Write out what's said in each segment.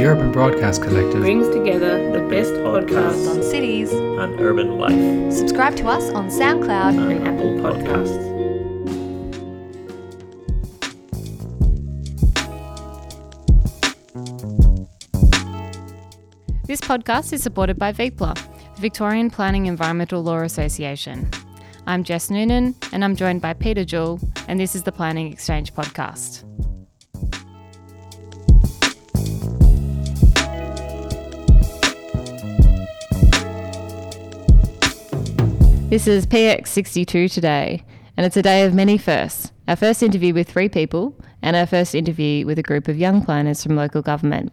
The Urban Broadcast Collective brings together the best podcasts on cities and urban life Subscribe to us on SoundCloud. and Apple Podcasts. This podcast is supported by VPELA, the Victorian Planning Environmental Law Association. I'm Jess Noonan, and I'm joined by Peter Jewell, and this is the Planning Exchange podcast. This is PX62 today, and it's a day of many firsts. Our first interview with three people, and our first interview with a group of young planners from local government.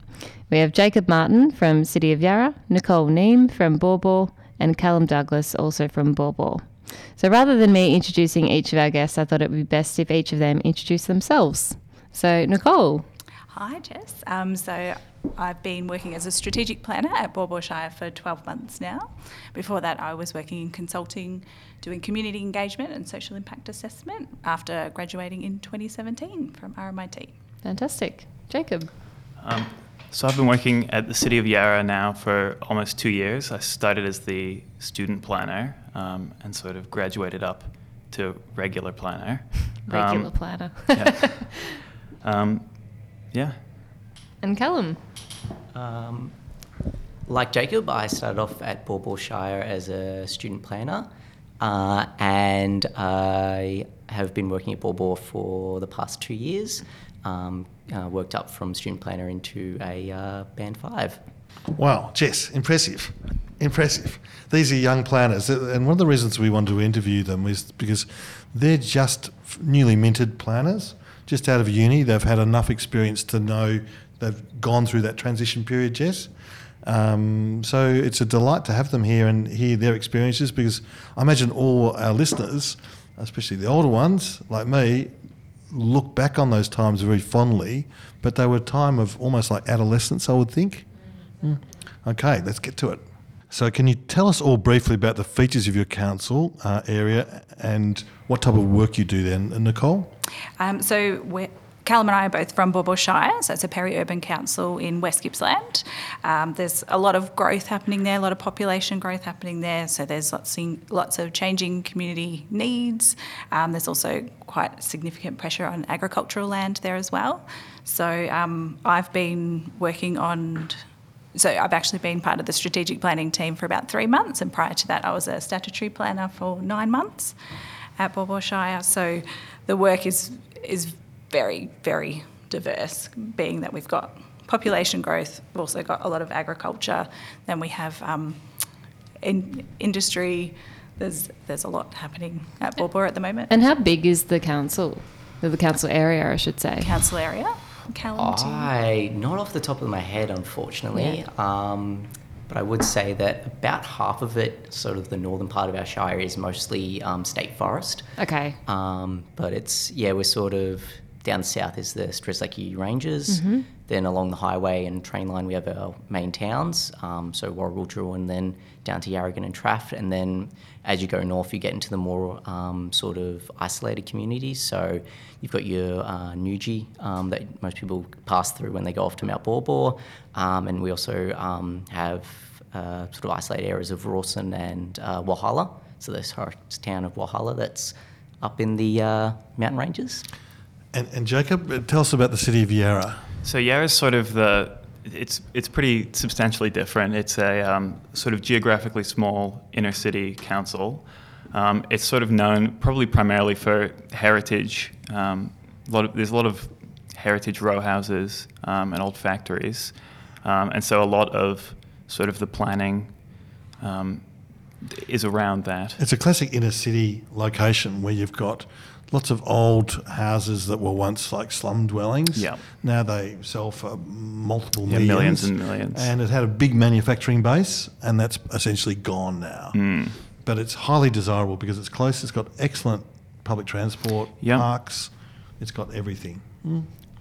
We have Jacob Martin from City of Yarra, Nicole Neem from Baw Baw, and Callum Douglas also from Baw Baw. So rather than me introducing each of our guests, I thought it would be best if each of them introduced themselves. So, Nicole, Hi, Jess. Um, so I've been working as a strategic planner at Baw Baw Shire for 12 months now. Before that, I was working in consulting, doing community engagement and social impact assessment after graduating in 2017 from RMIT. fantastic. Jacob, Um, so I've been working at the City of Yarra now for almost two years. I started as the student planner um, and sort of graduated up to regular planner. regular Um, planner. yeah. Yeah. and Callum. Um, like Jacob, I started off at Baw Baw Shire as a student planner, uh, and I have been working at Baw Baw for the past two years. Um, uh, worked up from student planner into a uh, band five. Wow, Jess, impressive. Impressive. These are young planners, uh, and one of the reasons we wanted to interview them is because they're just newly minted planners, just out of uni. They've had enough experience to know they've gone through that transition period, Jess. Um, so it's a delight to have them here and hear their experiences because I imagine all our listeners, especially the older ones like me, look back on those times very fondly, but they were a time of almost like adolescence, I would think. Mm. Okay, let's get to it. So, can you tell us all briefly about the features of your council uh, area and what type of work you do then, Nicole? Um, so we're, Callum and I are both from Baw Baw Shire, so it's a peri-urban council in West Gippsland. Um, there's a lot of growth happening there, a lot of population growth happening there. So there's lots, in, lots of changing community needs. Um, there's also quite significant pressure on agricultural land there as well. So um, I've been working on. So I've actually been part of the strategic planning team for about three months, and prior to that, I was a statutory planner for nine months at Baw Baw Shire. So the work is is very very diverse, being that we've got population growth, we've also got a lot of agriculture, then we have um, in industry. There's there's a lot happening at Baw Baw at the moment. And how big is the council? The council area, I should say. council area, Callum. I not off the top of my head, unfortunately. Um, but I would say that about half of it, sort of the northern part of our shire, is mostly um, state forest. Okay. Um, but it's yeah, we're sort of down south is the Strzelecki Ranges. Then along the highway and train line, we have our main towns. Um, so Warragul, and then down to Yarragon and Traff. And then as you go north, you get into the more um, sort of isolated communities. So you've got your uh, Noojee um, that most people pass through when they go off to Mount Baw Baw. Um, and we also um, have uh, sort of isolated areas of Rawson and uh, Walhalla. So this town of Walhalla that's up in the uh, mountain ranges. And, and Jacob, tell us about the city of Yarra. So Yarra's sort of the it's it's pretty substantially different. It's a um, sort of geographically small inner city council. Um, it's sort of known probably primarily for heritage. Um, a lot of, there's a lot of heritage row houses um, and old factories, um, and so a lot of sort of the planning um, is around that. It's a classic inner city location where you've got lots of old houses that were once like slum dwellings. Yeah. Now they sell for multiple Yeah, millions. millions and millions. And it had a big manufacturing base, and that's essentially gone now. Mm. But it's highly desirable because it's close. It's got excellent public transport, Yeah. parks. It's got everything.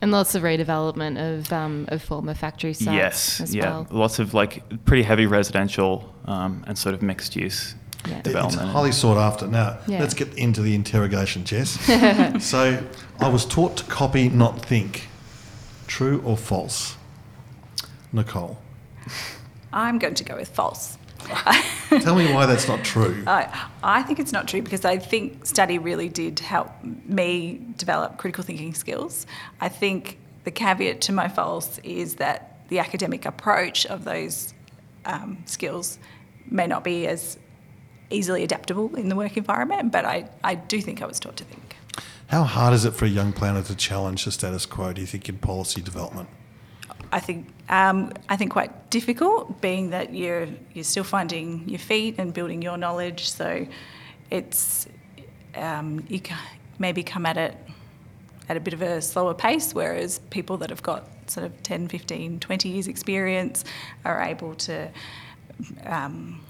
And lots of redevelopment of um, of former factory sites Yes, as yeah, well. lots of like pretty heavy residential um, and sort of mixed use Yeah. It's highly sought after. Now, Yeah. let's get into the interrogation, Jess. so, I was taught to copy, not think. True or false? Nicole? I'm going to go with false. Tell me why that's not true. I, I think it's not true because I think study really did help me develop critical thinking skills. I think the caveat to my false is that the academic approach of those um, skills may not be as easily adaptable in the work environment, but I, I do think I was taught to think. How hard is it for a young planner to challenge the status quo, do you think, in policy development? I think um, I think quite difficult, being that you're you're still finding your feet and building your knowledge. So it's um, you maybe come at it at a bit of a slower pace, whereas people that have got sort of 10, 15, 20 years experience are able to um,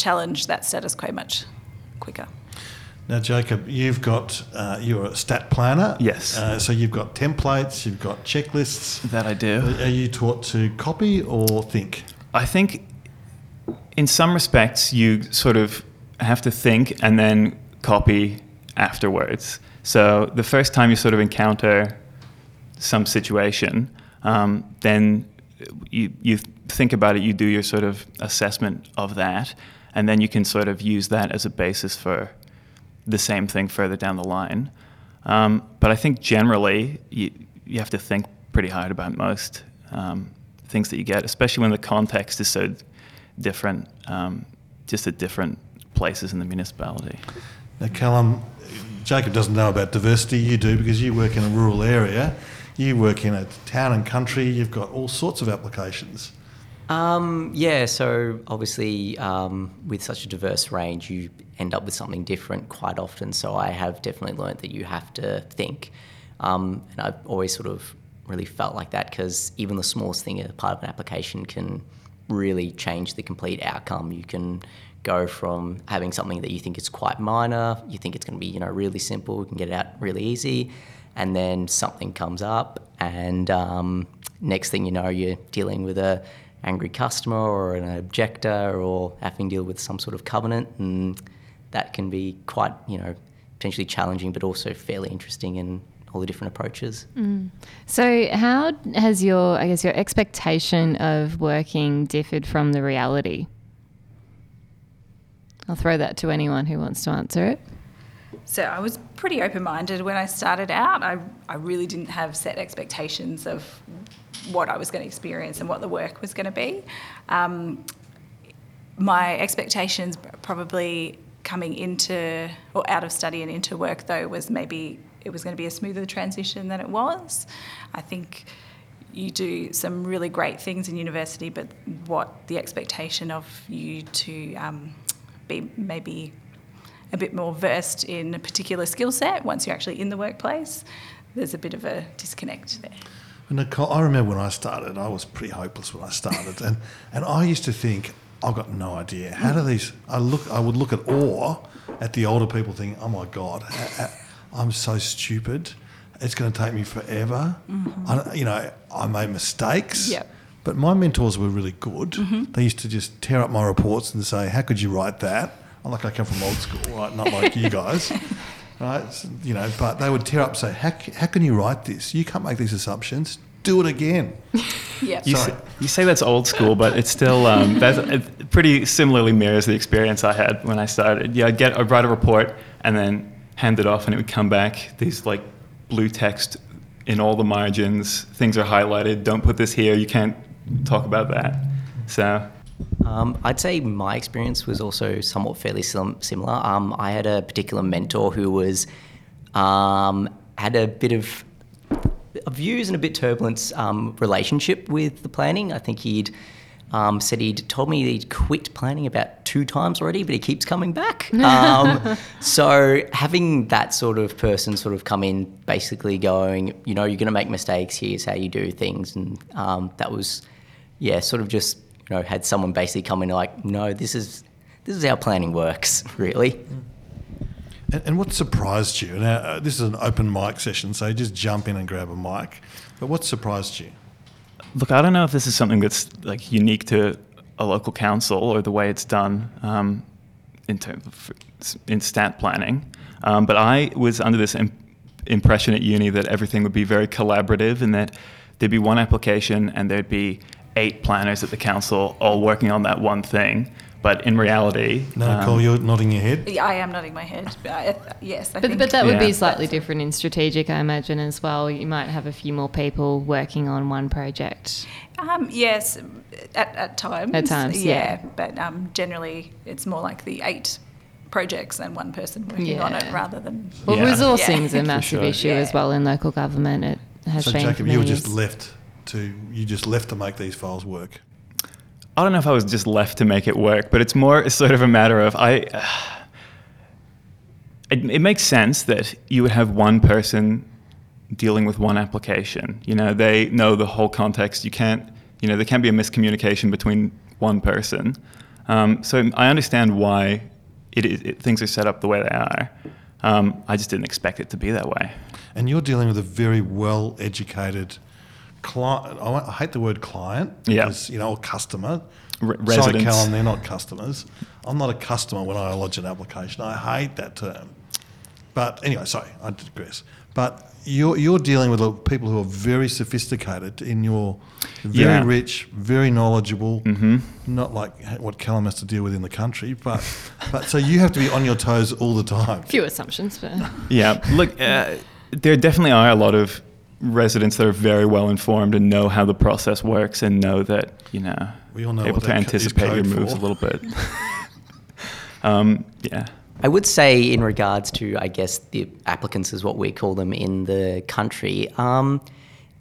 challenge that status quo much quicker. Now, Jacob, you've got uh, you're a stat planner. Yes. Uh, so you've got templates, you've got checklists. That I do. Are you taught to copy or think? I think in some respects you sort of have to think and then copy afterwards. So the first time you sort of encounter some situation, um, then you, you think about it, you do your sort of assessment of that, and then you can sort of use that as a basis for the same thing further down the line. Um, but I think generally you, you have to think pretty hard about most um, things that you get, especially when the context is so different, um, just at different places in the municipality. Now, Callum, Jacob doesn't know about diversity. You do because you work in a rural area. You work in a town and country. You've got all sorts of applications. Um, yeah, so obviously um, with such a diverse range, you end up with something different quite often. So I have definitely learned that you have to think. Um, and I've always sort of really felt like that because even the smallest thing as part of an application can really change the complete outcome. You can go from having something that you think is quite minor, you think it's going to be you know really simple, you can get it out really easy, and then something comes up, and um, next thing you know, you're dealing with a angry customer or an objector or having to deal with some sort of covenant, and that can be quite you know potentially challenging, but also fairly interesting in all the different approaches. Mm. So, how has your, I guess, your expectation of working differed from the reality? I'll throw that to anyone who wants to answer it. So I was pretty open minded when I started out. I, I really didn't have set expectations of what I was going to experience and what the work was going to be. Um, my expectations probably coming into or out of study and into work though was maybe it was going to be a smoother transition than it was. I think you do some really great things in university, but what the expectation of you to um, be maybe a bit more versed in a particular skill set once you're actually in the workplace, there's a bit of a disconnect there. Nicole, I remember when I started, I was pretty hopeless when I started, and, and I used to think, I've got no idea. How do these? I look, I would look at awe at the older people, thinking, oh my god, I'm so stupid. It's going to take me forever. Mm-hmm. I, you know, I made mistakes. Yep. But my mentors were really good. Mm-hmm. They used to just tear up my reports and say, "How could you write that?" I'm like, I come from old school, right? Not like you guys, right? You know, but they would tear up and say, how, how can you write this? You can't make these assumptions. Do it again. Yeah. You say, you say that's old school, but it's still um, that's it pretty similarly mirrors the experience I had when I started. Yeah, I'd get I'd write a report and then hand it off, and it would come back these like blue text in all the margins. Things are highlighted. Don't put this here. You can't talk about that. So Um, I'd say my experience was also somewhat fairly sim- similar. Um, I had a particular mentor who was um, had a bit of views and a bit turbulent um, relationship with the planning. I think he'd um, said he'd told me he'd quit planning about two times already, but he keeps coming back. Um, so having that sort of person sort of come in, basically going, you know, you're going to make mistakes. Here's how you do things, and um, that was, yeah, sort of just you know had someone basically come in like, no, this is this is how planning works, really. And, and what surprised you? Now, uh, this is an open mic session, so just jump in and grab a mic. But what surprised you? Look, I don't know if this is something that's like unique to a local council or the way it's done um, in terms of in stat planning, um, but I was under this im- impression at uni that everything would be very collaborative and that there'd be one application and there'd be eight planners at the council all working on that one thing. But in reality, No, um, Nicole, you're nodding your head. Yeah, I am nodding my head. But I, yes, I But, think. but that would Yeah. be slightly different in strategic, I imagine, as well. You might have a few more people working on one project. Um, yes, at, at times. At times, yeah. But um, generally, it's more like the eight projects and one person working on it rather than. Well, Yeah. resourcing is a massive sure. issue as well in local government. It has So been. for Jacob, you were just years. left to you just left to make these files work. I don't know if I was just left to make it work, but it's more sort of a matter of I. it, it makes sense that you would have one person dealing with one application. You know, they know the whole context. You can't, you know, there can be a miscommunication between one person. Um, so I understand why it, is- it, things are set up the way they are. Um, I just didn't expect it to be that way. And you're dealing with a very well educated client. I hate the word client Yeah. because, you know, or customer. Re- Sorry, residents. Callum, they're not customers. I'm not a customer when I lodge an application. I hate that term. But anyway, sorry, I digress. But you're, you're dealing with people who are very sophisticated in your very Yeah. rich, very knowledgeable, not like what Callum has to deal with in the country. But, but so you have to be on your toes all the time. few assumptions, but Yeah, look, uh, there definitely are a lot of residents that are very well informed and know how the process works and know that you know We all know able to that co- is anticipate your moves for. a little bit. um, yeah, I would say, in regards to, I guess, the applicants is what we call them in the country, um,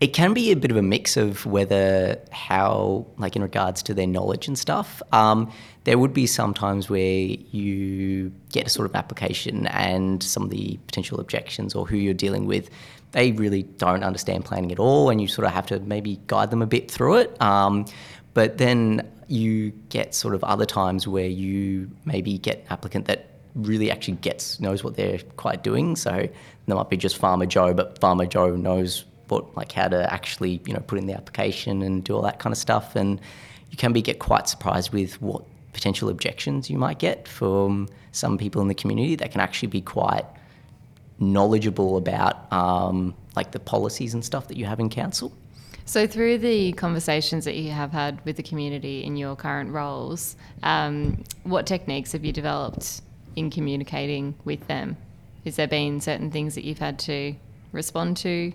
it can be a bit of a mix of whether how, like, in regards to their knowledge and stuff. Um, there would be some times where you get a sort of application and some of the potential objections or who you're dealing with, they really don't understand planning at all, and you sort of have to maybe guide them a bit through it. Um, but then you get sort of other times where you maybe get an applicant that really actually gets knows what they're quite doing. So there might be just Farmer Joe, but Farmer Joe knows what like how to actually you know put in the application and do all that kind of stuff. And you can be get quite surprised with what potential objections you might get from some people in the community that can actually be quite knowledgeable about um, like the policies and stuff that you have in council. So, through the conversations that you have had with the community in your current roles, um, what techniques have you developed in communicating with them? Has there been certain things that you've had to respond to?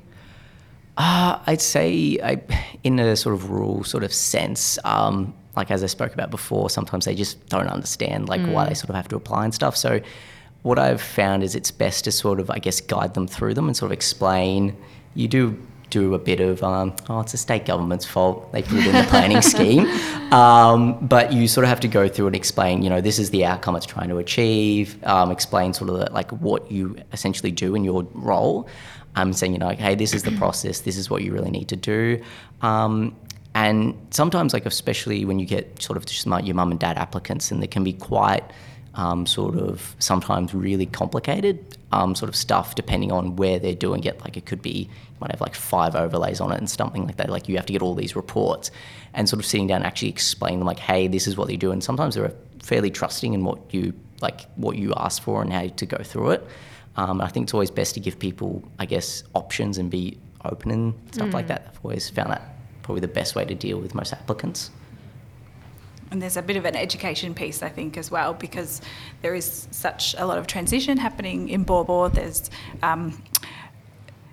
Uh, I'd say, I, in a sort of rural sort of sense, um, like as I spoke about before, sometimes they just don't understand like why they sort of have to apply and stuff. So, what I've found is it's best to sort of, I guess, guide them through them and sort of explain. You do do a bit of, um, oh, it's the state government's fault. They put it in the planning scheme, um, but you sort of have to go through and explain. You know, this is the outcome it's trying to achieve. Um, explain sort of the, like what you essentially do in your role. Um, saying, you know, like, hey, this is the process. This is what you really need to do. Um, and sometimes, like especially when you get sort of just like your mum and dad applicants, and they can be quite um, sort of sometimes really complicated um, sort of stuff depending on where they're doing it. Like it could be you might have like five overlays on it and something like that. Like you have to get all these reports and sort of sitting down and actually explain them like, hey, this is what they do. And sometimes they're fairly trusting in what you like what you ask for and how to go through it. Um, I think it's always best to give people, I guess, options and be open and stuff like that. I've always found that probably the best way to deal with most applicants. And there's a bit of an education piece, I think, as well, because there is such a lot of transition happening in Baw Baw. There's um,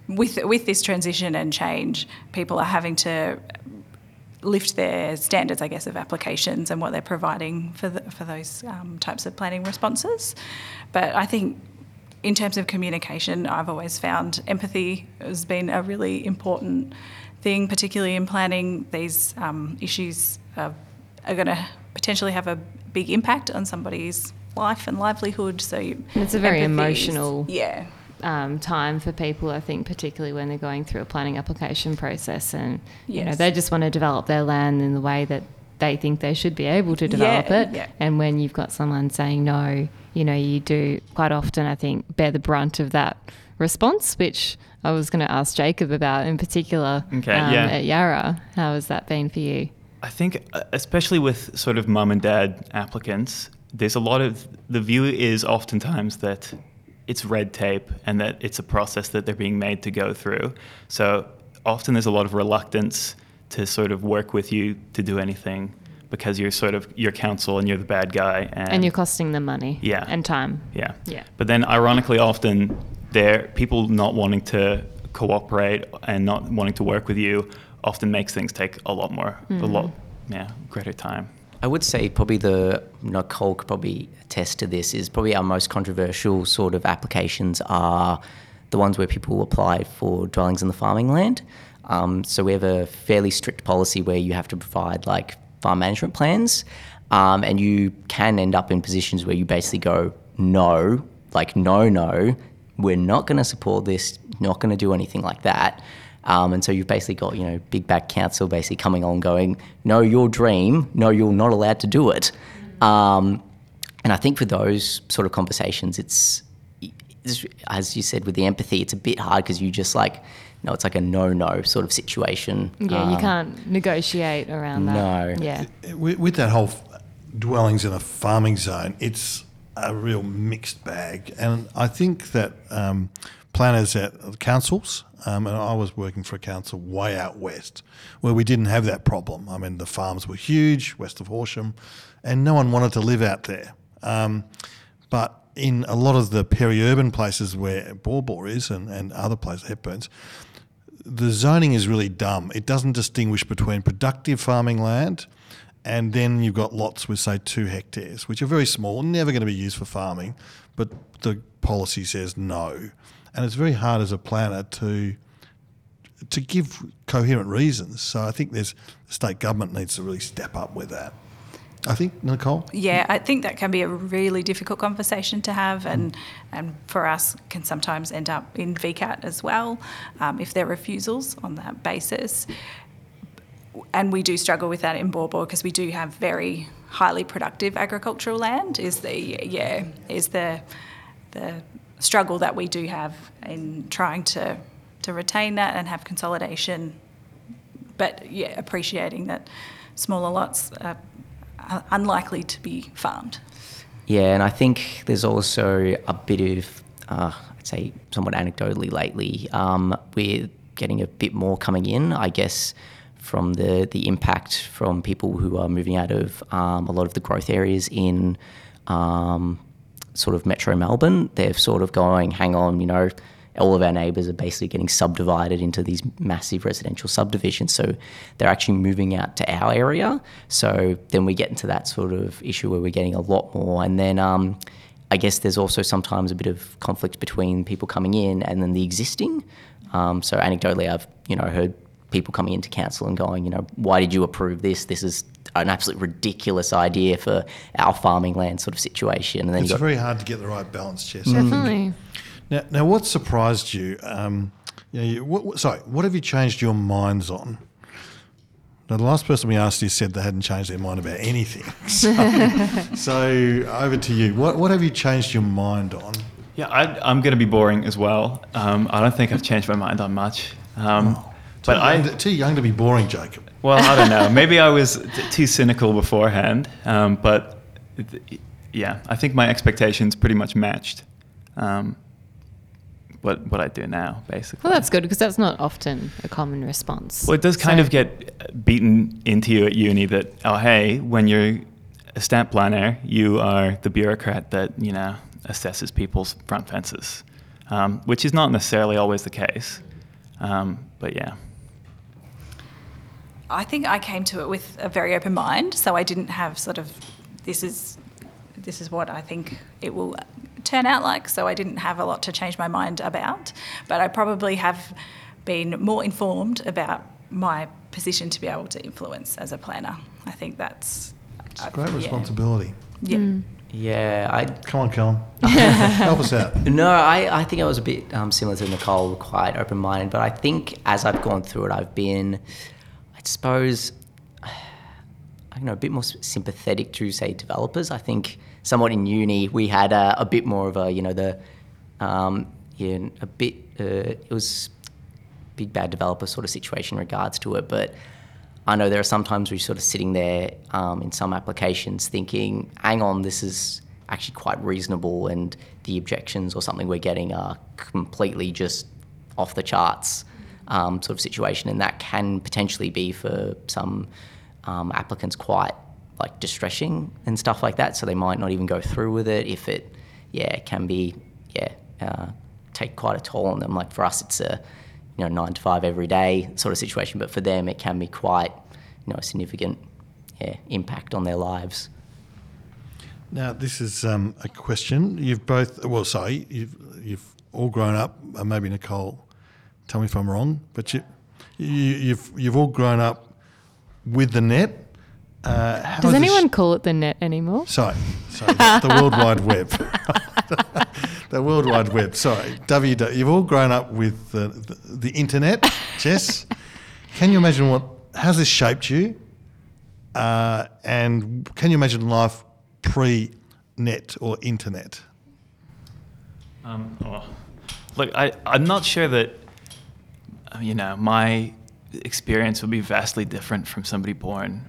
with with this transition and change, people are having to lift their standards, I guess, of applications and what they're providing for the, for those um, types of planning responses. But I think in terms of communication, I've always found empathy has been a really important thing, particularly in planning. These um, issues are, are going to potentially have a big impact on somebody's life and livelihood. So you- And it's a very empathy is- emotional- yeah. um, time for people, I think, particularly when they're going through a planning application process and you know they just want to develop their land in the way that they think they should be able to develop Yeah, it. yeah. And when you've got someone saying no, you know, you do quite often, I think, bear the brunt of that response, which I was going to ask Jacob about in particular Okay, um, yeah. at Yarra. How has that been for you? I think, uh, especially with sort of mum and dad applicants, there's a lot of the view is oftentimes that it's red tape and that it's a process that they're being made to go through. So often there's a lot of reluctance to sort of work with you to do anything because you're sort of your counsel and you're the bad guy and, And you're costing them money. Yeah. And time. yeah Yeah. but then ironically often there people not wanting to cooperate and not wanting to work with you often makes things take a lot more a lot yeah greater time I would say probably the Nicole could probably attest to this is probably our most controversial sort of applications are the ones where people apply for dwellings in the farming land. Um, so we have a fairly strict policy where you have to provide like farm management plans, um, and you can end up in positions where you basically go no, like no, no, we're not going to support this, not going to do anything like that. Um, and so you've basically got, you know, big back council basically coming on going, no, your dream, no, you're not allowed to do it. Um, and I think for those sort of conversations, it's, it's, as you said with the empathy, it's a bit hard because you just like, no, it's like a no-no sort of situation. Yeah, you Um, can't negotiate around that. No. Yeah. With, with that whole f- dwellings in a farming zone, it's a real mixed bag. And I think that um, planners at councils, um, and I was working for a council way out west where we didn't have that problem. I mean, the farms were huge, west of Horsham, and no one wanted to live out there. Um, but in a lot of the peri-urban places where Baw Baw is and, and other places, Hepburns, the zoning is really dumb. It doesn't distinguish between productive farming land and then you've got lots with, say, two hectares, which are very small, never going to be used for farming, but the policy says no. And it's very hard as a planner to to give coherent reasons. So I think there's the state government needs to really step up with that. I think Nicole. Yeah, I think that can be a really difficult conversation to have, and and for us can sometimes end up in VCAT as well, um, if there are refusals on that basis. And we do struggle with that in Baw Baw because we do have very highly productive agricultural land. Is the yeah is the the struggle that we do have in trying to to retain that and have consolidation but yeah, appreciating that smaller lots are are unlikely to be farmed. Yeah, and I think there's also a bit of, uh, I'd say, somewhat anecdotally lately, um, we're getting a bit more coming in, I guess, from the, the impact from people who are moving out of um, a lot of the growth areas in um, sort of metro Melbourne. They're sort of going, hang on, you know, all of our neighbours are basically getting subdivided into these massive residential subdivisions. So they're actually moving out to our area. So then we get into that sort of issue where we're getting a lot more. And then um, I guess there's also sometimes a bit of conflict between people coming in and then the existing. Um, so anecdotally, I've you know heard people coming into council and going, you know, why did you approve this? This is an absolute ridiculous idea for our farming land sort of situation. And then It's you got very hard to get the right balance, Jess. Mm. Definitely. Now, now, what surprised you? Um, you know, you, what, what- sorry, what have you changed your minds on? Now, the last person we asked you said they hadn't changed their mind about anything. So, so over to you. What, what have you changed your mind on? Yeah, I, I'm going to be boring as well. Um, I don't think I've changed my mind on much. Um, but too, I, young to, too young to be boring, Jacob. well, I don't know. Maybe I was t- too cynical beforehand. Um, but th- yeah, I think my expectations pretty much matched um, what what I do now, basically. Well, that's good because that's not often a common response. Well, it does kind So- of get beaten into you at uni that oh hey, when you're a stamp planner, you are the bureaucrat that you know assesses people's front fences, um, which is not necessarily always the case. Um, but yeah, I think I came to it with a very open mind, so I didn't have sort of this is this is what I think it will turn out like. So I didn't have a lot to change my mind about, but I probably have been more informed about my position to be able to influence as a planner. I think that's It's uh, a great yeah. responsibility. Yeah. yeah, I Come on, Callum. Help us out. No, I, I think I was a bit um, similar to Nicole, quite open minded. But I think as I've gone through it, I've been, I suppose, I know, a bit more sympathetic to, say, developers. I think somewhat in uni, we had a, a bit more of a, you know, the, um, a bit, uh, it was big bad developer sort of situation in regards to it. But I know there are sometimes you're sort of sitting there um, in some applications thinking, hang on, this is actually quite reasonable, and the objections or something we're getting are completely just off the charts. Um, sort of situation, and that can potentially be for some um, applicants quite like distressing and stuff like that. So they might not even go through with it if it, yeah, can be, yeah, uh, take quite a toll on them. Like for us, it's a you know nine to five every day sort of situation, but for them, it can be quite you know a significant yeah impact on their lives. Now, this is um, a question. You've both, well, sorry, you've, you've all grown up, uh, maybe Nicole, tell me if I'm wrong, but you, you, you've, you've all grown up with the net. Uh, how Does has this- anyone call it the net anymore? Sorry, sorry, the, the World Wide Web. the World Wide Web. Sorry, WW. You've all grown up with the, the, the internet, Jess. Can you imagine what? How's this shaped you? Uh, and can you imagine life pre-net or internet? Um, oh. Look, I, I'm not sure that, you know, my experience would be vastly different from somebody born,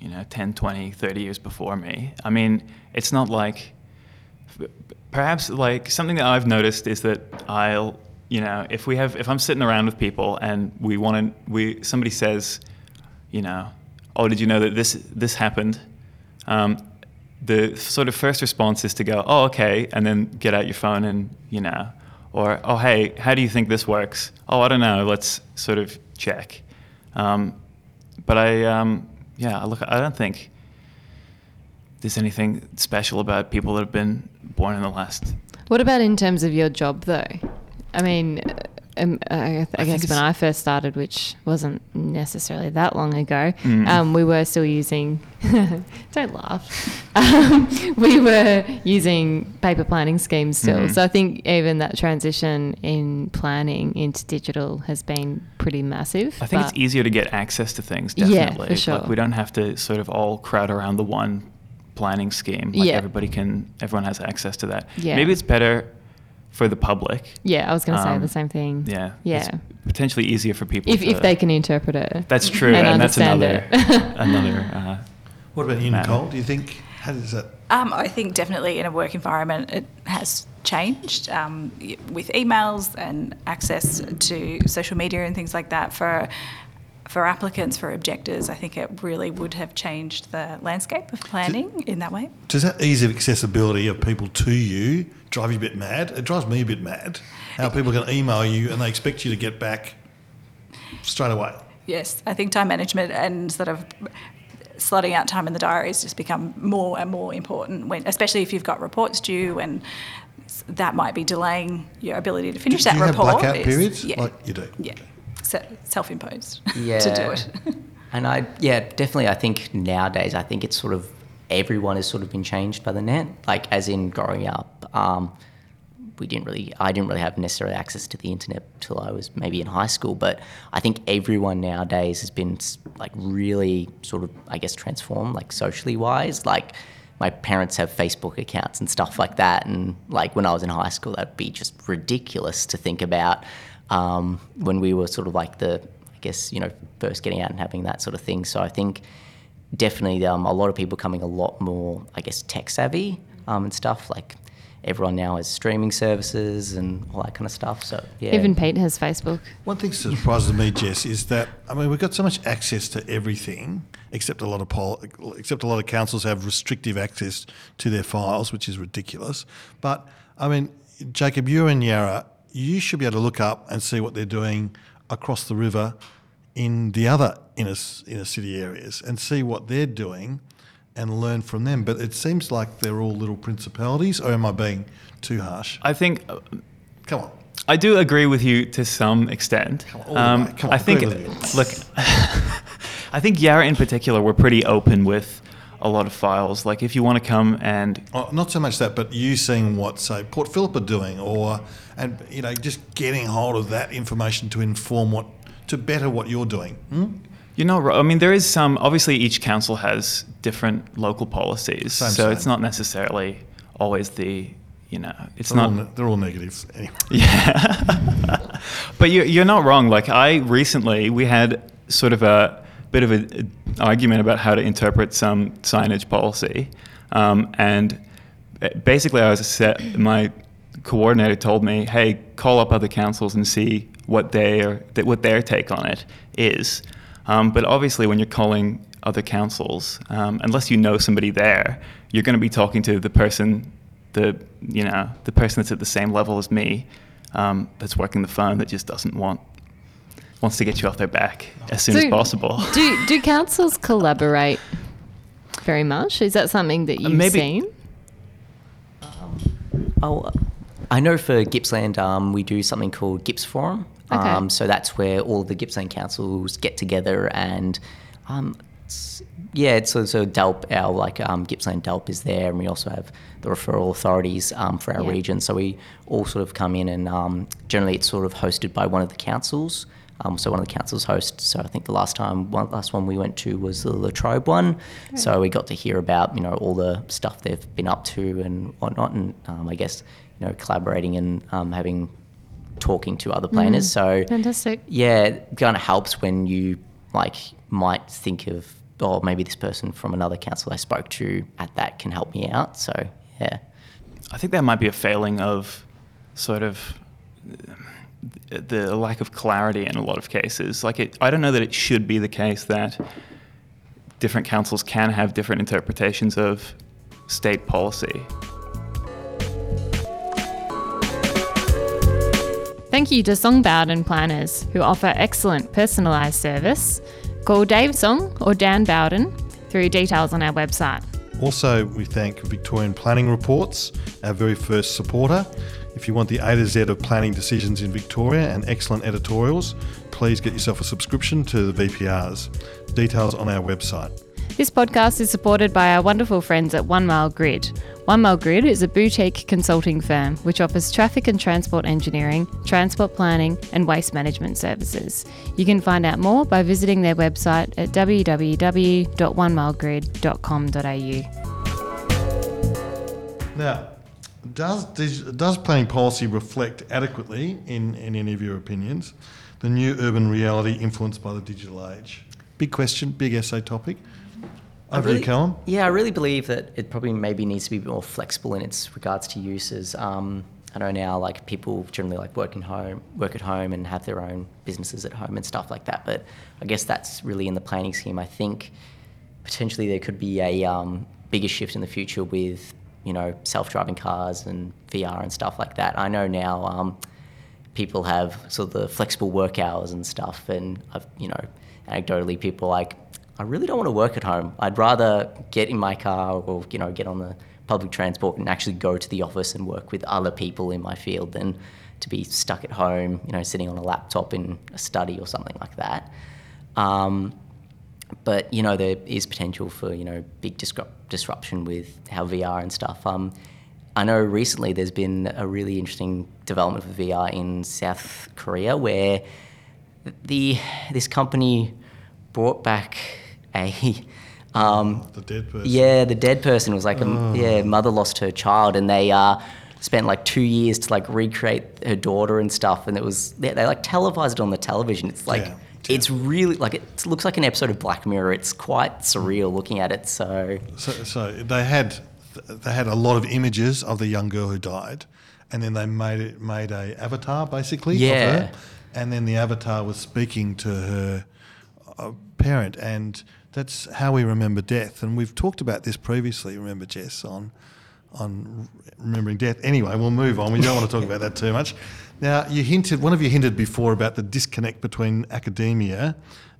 you know, 10, 20, 30 years before me. I mean, it's not like, perhaps like something that I've noticed is that I'll, you know, if we have, if I'm sitting around with people and we want to, we, somebody says, you know, oh, did you know that this, this happened? Um, the sort of first response is to go, oh, okay, and then get out your phone and, you know, or, oh, hey, how do you think this works? Oh, I don't know, let's sort of check. Um, but I, um, yeah, look, I don't think there's anything special about people that have been born in the last. What about in terms of your job, though? I mean, um, I, I think guess when I first started, which wasn't necessarily that long ago, Mm. um, we were still using. don't laugh. Um, we were using paper planning schemes still. Mhm. So I think even that transition in planning into digital has been pretty massive. I think it's easier to get access to things, Yeah, definitely. for sure. Like, we don't have to sort of all crowd around the one planning scheme. Like Yeah. everybody can, everyone has access to that. Yeah. Maybe it's better for the public. Yeah, I was going to say Um, the same thing. Yeah. Yeah. It's potentially easier for people If, to, if they can interpret it. That's true, and and, that's another another. Uh, What about you, Matt? Nicole? Do you think how does that? Um, I think definitely in a work environment it has changed um, with emails and access to social media and things like that for for applicants for objectors. I think it really would have changed the landscape of planning in that way. Does that ease of accessibility of people to you drive you a bit mad? It drives me a bit mad. How people can email you and they expect you to get back straight away. Yes, I think time management and sort of slotting out time in the diary has just become more and more important when, especially if you've got reports due and that might be delaying your ability to finish do that you have report. blackout is- periods? Yeah, Like you do? yeah, Se- self-imposed Yeah. to do it. And I, yeah, definitely. I think nowadays, I think it's sort of everyone has sort of been changed by the net. Like, as in growing up, um, we didn't really, I didn't really have necessarily access to the internet till I was maybe in high school. But I think everyone nowadays has been like really sort of, I guess, transformed, like socially wise. Like, my parents have Facebook accounts and stuff like that. And like when I was in high school, that'd be just ridiculous to think about um, when we were sort of like the, I guess, you know, first getting out and having that sort of thing. So I think definitely um, a lot of people coming a lot more, I guess, tech savvy um, and stuff. Like everyone now has streaming services and all that kind of stuff. So yeah, Even Pete has Facebook. One thing that surprises me, Jess, is that I mean we've got so much access to everything, except a lot of pol- except a lot of councils have restrictive access to their files, which is ridiculous. But I mean, Jacob, you and Yarra, You should be able to look up and see what they're doing across the river in the other inner inner city areas and see what they're doing and learn from them. But it seems like they're all little principalities, or am I being too harsh? I think uh, Come on. I do agree with you to some extent. Come on, the. Come on, I think, look, I think Yarra in particular, we're pretty open with a lot of files. Like if you want to come and Oh, not so much that, but you seeing what, say, Port Phillip are doing, or and you know, just getting hold of that information to inform what to better what you're doing. Hmm? You're not right. I mean, there is some. Obviously, each council has different local policies, Same, so same. it's not necessarily always the. You know, it's They're, not. all, ne- they're all negatives anyway. Yeah. but you're, you're not wrong. Like, I recently, we had sort of a bit of an argument about how to interpret some signage policy. Um, and basically, I was set, my coordinator told me, hey, call up other councils and see what their that what their take on it is. Um, but obviously, when you're calling other councils, um, unless you know somebody there, you're going to be talking to the person, the you know the person that's at the same level as me, um, that's working the phone that just doesn't want wants to get you off their back as soon as possible. Do do councils collaborate very much? Is that something that you've maybe- seen? Oh, I know for Gippsland, um, we do something called Gips Forum. Okay. Um, so that's where all the Gippsland councils get together and, um, it's, yeah, it's so, so DELWP, our like um, Gippsland DELWP is there, and we also have the referral authorities um, for our Yeah. region. So we all sort of come in, and um, generally it's sort of hosted by one of the councils. Um, so one of the councils hosts. So I think the last time, one last one we went to was the Latrobe one. So we got to hear about you know all the stuff they've been up to and whatnot, and um, I guess you know collaborating and um, having talking to other planners. So Fantastic. yeah, it kind of helps when you like might think of oh maybe this person from another council I spoke to at that can help me out. So yeah. I think that might be a failing of sort of the lack of clarity in a lot of cases. Like, it, I don't know that it should be the case that different councils can have different interpretations of state policy. Thank you to Song Bowden planners who offer excellent personalised service. Call Dave Song or Dan Bowden through details on our website. Also, we thank Victorian Planning Reports, our very first supporter. If you want the A to Z of planning decisions in Victoria and excellent editorials, please get yourself a subscription to the VPRs. Details on our website. This podcast is supported by our wonderful friends at One Mile Grid. One Mile Grid is a boutique consulting firm which offers traffic and transport engineering, transport planning, and waste management services. You can find out more by visiting their website at www.onemilegrid.com.au. Now, does, does, does planning policy reflect adequately, in, in any of your opinions, the new urban reality influenced by the digital age? Big question, big essay topic. I Over to you, really- Callum. Yeah, I really believe that it probably maybe needs to be more flexible in its regards to uses. Um, I know now, like people generally like work in home, work at home, and have their own businesses at home and stuff like that. But I guess that's really in the planning scheme. I think potentially there could be a um, bigger shift in the future with you know self-driving cars and VR and stuff like that. I know now. Um, people have sort of the flexible work hours and stuff. And I've, you know, anecdotally, people like, I really don't want to work at home. I'd rather get in my car or, you know, get on the public transport and actually go to the office and work with other people in my field than to be stuck at home, you know, sitting on a laptop in a study or something like that. Um, but you know there is potential for you know big disrupt- disruption with how VR and stuff. Um, I know recently there's been a really interesting development for VR in South Korea where the this company brought back a um, The dead person. yeah, the dead person was like a Oh. yeah mother lost her child, and they uh, spent like two years to like recreate her daughter and stuff, and it was they, they like televised it on the television. It's like Yeah. it's really like it looks like an episode of Black Mirror. It's quite surreal looking at it. So So, so they had they had a lot of images of the young girl who died, and then they made it made a avatar basically Yeah. of her, and then the avatar was speaking to her uh, parent, and that's how we remember death. And we've talked about this previously. Remember, Jess, on on remembering death. Anyway, we'll move on. We don't want to talk about that too much. Now, you hinted one of you hinted before about the disconnect between academia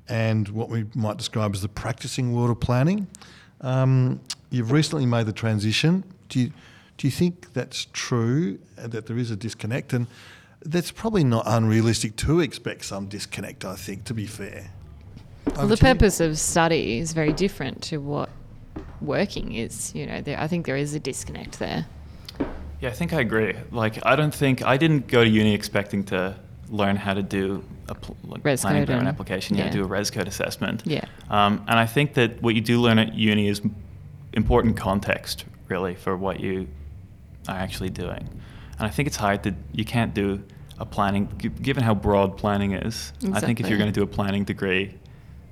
and what we might describe as the practicing world of planning. Um, you've recently made the transition. Do you, do you think that's true, uh, that there is a disconnect? And that's probably not unrealistic to expect some disconnect, I think, to be fair. Well, the to you. purpose of study is very different to what working is. You know, there, I think there is a disconnect there. Yeah, I think I agree. Like, I don't think I didn't go to uni expecting to learn how to do a pl- like Res planning code an and- application. Yeah, yeah. do a res code assessment. Yeah. Um, and I think that what you do learn at uni is important context, really, for what you are actually doing. And I think it's hard to you can't do a planning g- given how broad planning is. Exactly. I think if you're going to do a planning degree.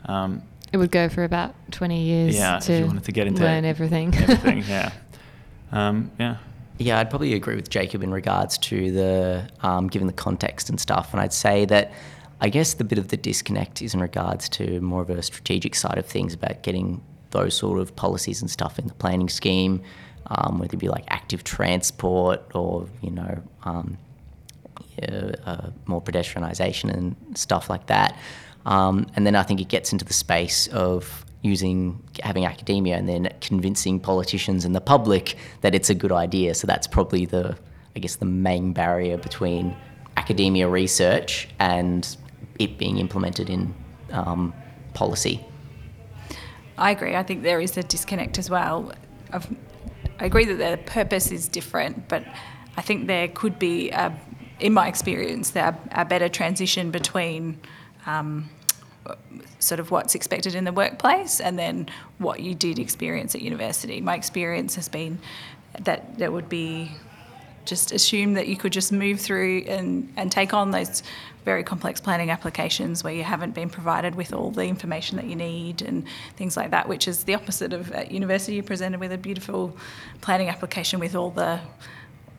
Um, It would go for about 20 years Yeah, if to you wanted to get into learn everything. everything, yeah, um, yeah. Yeah, I'd probably agree with Jacob in regards to the um, given the context and stuff, and I'd say that I guess the bit of the disconnect is in regards to more of a strategic side of things about getting those sort of policies and stuff in the planning scheme, um, whether it be like active transport or you know um, yeah, uh, more pedestrianisation and stuff like that. Um, and then I think it gets into the space of using having academia and then convincing politicians and the public that it's a good idea. So that's probably the I guess the main barrier between academia research and it being implemented in um, policy. I agree. I think there is a disconnect as well. I've, I agree that the purpose is different, but I think there could be, a, in my experience, there a better transition between um, sort of what's expected in the workplace and then what you did experience at university. My experience has been that there would be just assume that you could just move through and, and take on those very complex planning applications where you haven't been provided with all the information that you need and things like that, which is the opposite of at university. You're presented with a beautiful planning application with all the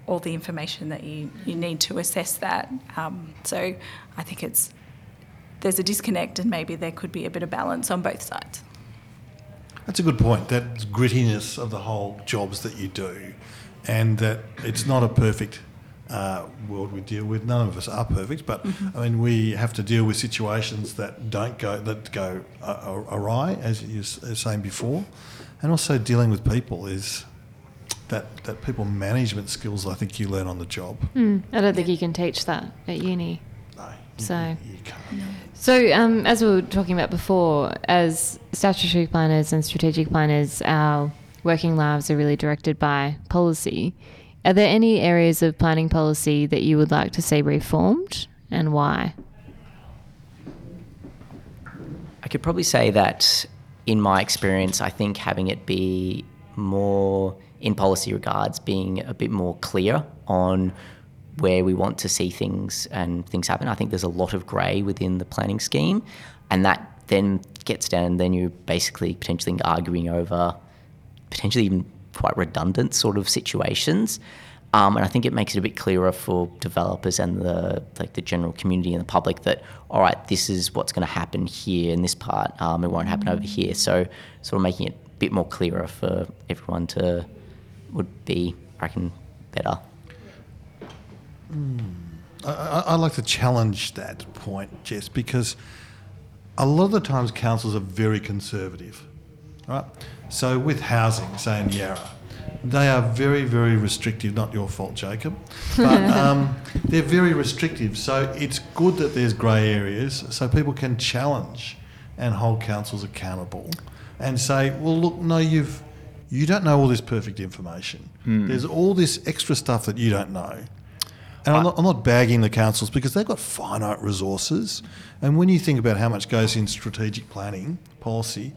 all the information that you, you need to assess that. Um, so I think it's there's a disconnect and maybe there could be a bit of balance on both sides. That's a good point. That grittiness of the whole jobs that you do, and that it's not a perfect uh, world we deal with. None of us are perfect, but Mm-hmm. I mean, we have to deal with situations that don't go that go uh, awry, as you were saying before, and also dealing with people is that that people management skills. I think you learn on the job. Mm, I don't think you can teach that at uni. So- So, um, as we were talking about before, as statutory planners and strategic planners, our working lives are really directed by policy. Are there any areas of planning policy that you would like to see reformed and why? I could probably say that in my experience, I think having it be more in policy regards, being a bit more clear on where we want to see things and things happen. I think there's a lot of grey within the planning scheme, and that then gets down, and then you're basically potentially arguing over potentially even quite redundant sort of situations. Um, and I think it makes it a bit clearer for developers and the like the general community and the public that all right, this is what's going to happen here in this part. Um, it won't happen over here. So sort of making it a bit more clearer for everyone to would be, I reckon, better. I, I, I like to challenge that point, Jess, because a lot of the times councils are very conservative. Right? So with housing, say in Yarra, they are very, very restrictive. Not your fault, Jacob, but um, they're very restrictive. So it's good that there's grey areas, so people can challenge and hold councils accountable, and say, well, look, no, you've you don't know all this perfect information. There's all this extra stuff that you don't know. And I'm not, I'm not bagging the councils because they've got finite resources. And when you think about how much goes in strategic planning policy,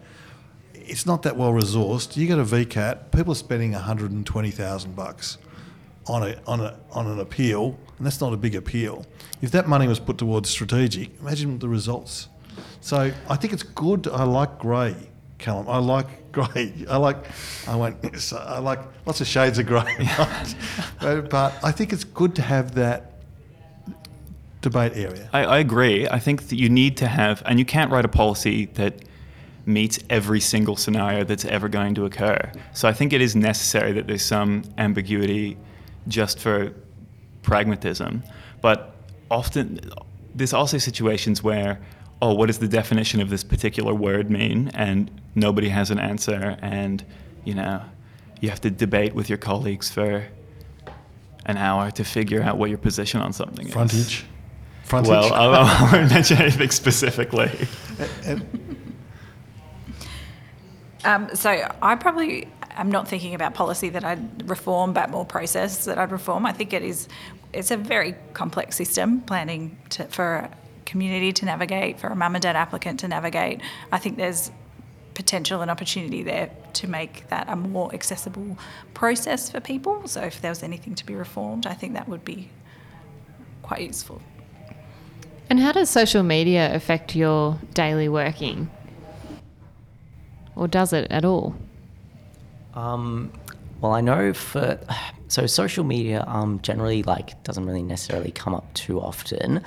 it's not that well resourced. You get a VCAT, people are spending 120,000 bucks on a on a on an appeal, and that's not a big appeal. If that money was put towards strategic, imagine the results. So I think it's good. I like grey, Callum. I like grey. I like I won't. I like lots of shades of grey. right? but, but I think it's good to have that debate area. I, I agree. I think that you need to have, and you can't write a policy that meets every single scenario that's ever going to occur. So I think it is necessary that there's some ambiguity just for pragmatism. But often, there's also situations where, oh, what does the definition of this particular word mean? And nobody has an answer, and you know, you have to debate with your colleagues for an hour to figure out what your position on something is. Frontage. Frontage. Well, I, I won't mention anything specifically. Um, so I probably am not thinking about policy that I'd reform, but more process that I'd reform. I think it is it's a very complex system planning to, for a community to navigate, for a mum and dad applicant to navigate. I think there's potential and opportunity there to make that a more accessible process for people. So if there was anything to be reformed, I think that would be quite useful. And how does social media affect your daily working? Or does it at all? Um, well, I know for So social media um, generally like doesn't really necessarily come up too often,